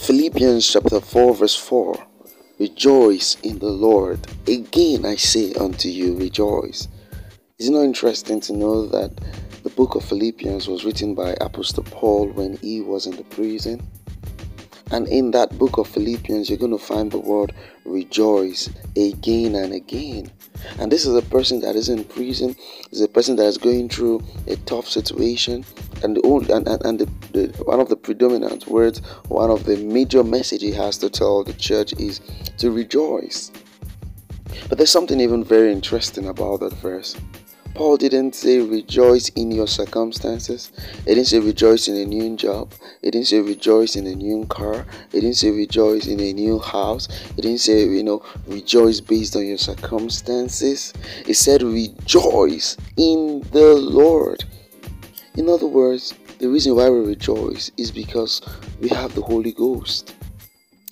Philippians chapter 4, verse 4 Rejoice in the Lord. Again I say unto you, rejoice. Is it not interesting to know that the book of Philippians was written by Apostle Paul when he was in the prison? And in that book of Philippians, you're going to find the word rejoice again and again. And this is a person that is in prison, is a person that is going through a tough situation. And the old and, and, and the, the, one of the predominant words, one of the major message he has to tell the church is to rejoice. But there's something even very interesting about that verse. Paul didn't say rejoice in your circumstances. He didn't say rejoice in a new job. He didn't say rejoice in a new car. He didn't say rejoice in a new house. He didn't say, you know, rejoice based on your circumstances. He said rejoice in the Lord. In other words, the reason why we rejoice is because we have the Holy Ghost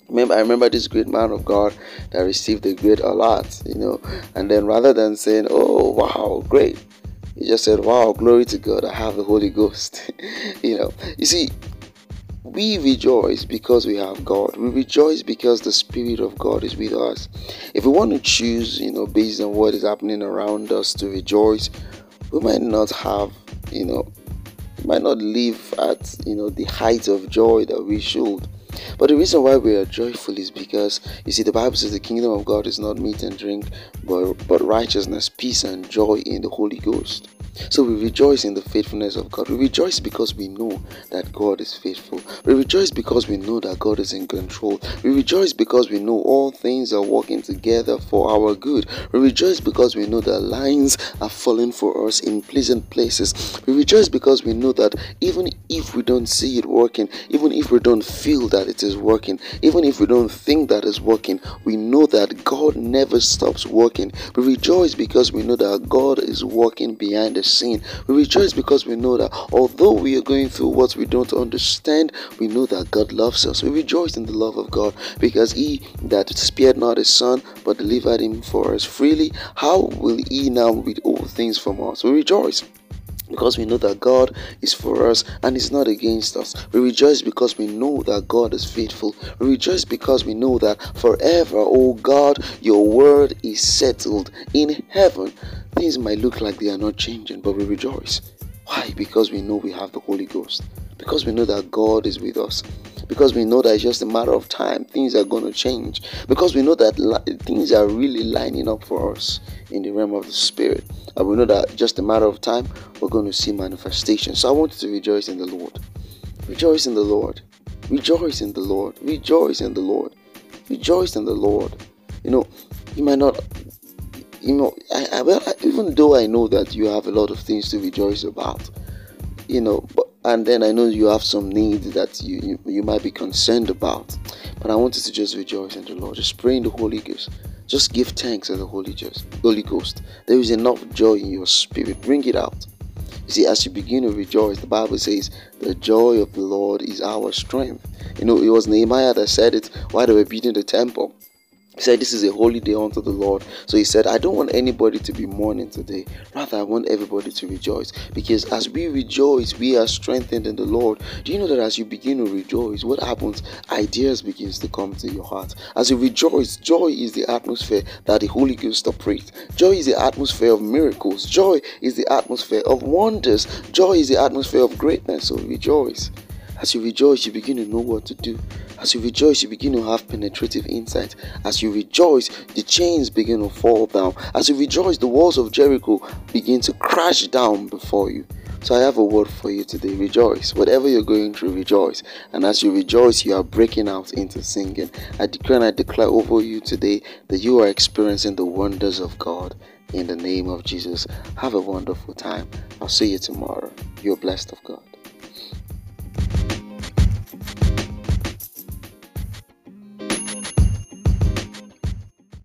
remember I remember this great man of God that received the great alert, you know, and then rather than saying, "Oh, wow, great," he just said, "Wow, glory to God, I have the Holy Ghost." you know, you see, we rejoice because we have God. We rejoice because the Spirit of God is with us. If we want to choose, you know, based on what is happening around us to rejoice, we might not have, you know, might not live at, you know, the height of joy that we should but the reason why we are joyful is because you see, the Bible says the kingdom of God is not meat and drink, but, but righteousness, peace, and joy in the Holy Ghost. So we rejoice in the faithfulness of God. We rejoice because we know that God is faithful. We rejoice because we know that God is in control. We rejoice because we know all things are working together for our good. We rejoice because we know that lines are falling for us in pleasant places. We rejoice because we know that even if we don't see it working, even if we don't feel that it is working, even if we don't think that it's working, we know that God never stops working. We rejoice because we know that God is working behind the. We rejoice because we know that although we are going through what we don't understand, we know that God loves us. We rejoice in the love of God because He that spared not His Son but delivered Him for us freely, how will He now with all things from us? We rejoice because we know that God is for us and is not against us. We rejoice because we know that God is faithful. We rejoice because we know that forever, oh God, your word is settled in heaven. Things might look like they are not changing, but we rejoice. Why? Because we know we have the Holy Ghost. Because we know that God is with us. Because we know that it's just a matter of time. Things are going to change. Because we know that li- things are really lining up for us in the realm of the Spirit. And we know that just a matter of time, we're going to see manifestation. So I want you to rejoice in the Lord. Rejoice in the Lord. Rejoice in the Lord. Rejoice in the Lord. Rejoice in the Lord. You know, you might not you know, I, I, well, even though I know that you have a lot of things to rejoice about, you know, but and then I know you have some needs that you, you, you might be concerned about, but I want you to just rejoice in the Lord. Just pray in the Holy Ghost. Just give thanks to the Holy Ghost. Holy Ghost. There is enough joy in your spirit. Bring it out. You see, as you begin to rejoice, the Bible says, "The joy of the Lord is our strength." You know, it was Nehemiah that said it while they were building the temple. He said, This is a holy day unto the Lord. So he said, I don't want anybody to be mourning today. Rather, I want everybody to rejoice. Because as we rejoice, we are strengthened in the Lord. Do you know that as you begin to rejoice, what happens? Ideas begins to come to your heart. As you rejoice, joy is the atmosphere that the Holy Ghost operates. Joy is the atmosphere of miracles. Joy is the atmosphere of wonders. Joy is the atmosphere of greatness. So rejoice. As you rejoice, you begin to know what to do. As you rejoice, you begin to have penetrative insight. As you rejoice, the chains begin to fall down. As you rejoice, the walls of Jericho begin to crash down before you. So I have a word for you today. Rejoice. Whatever you're going through, rejoice. And as you rejoice, you are breaking out into singing. I declare and I declare over you today that you are experiencing the wonders of God. In the name of Jesus, have a wonderful time. I'll see you tomorrow. You're blessed of God.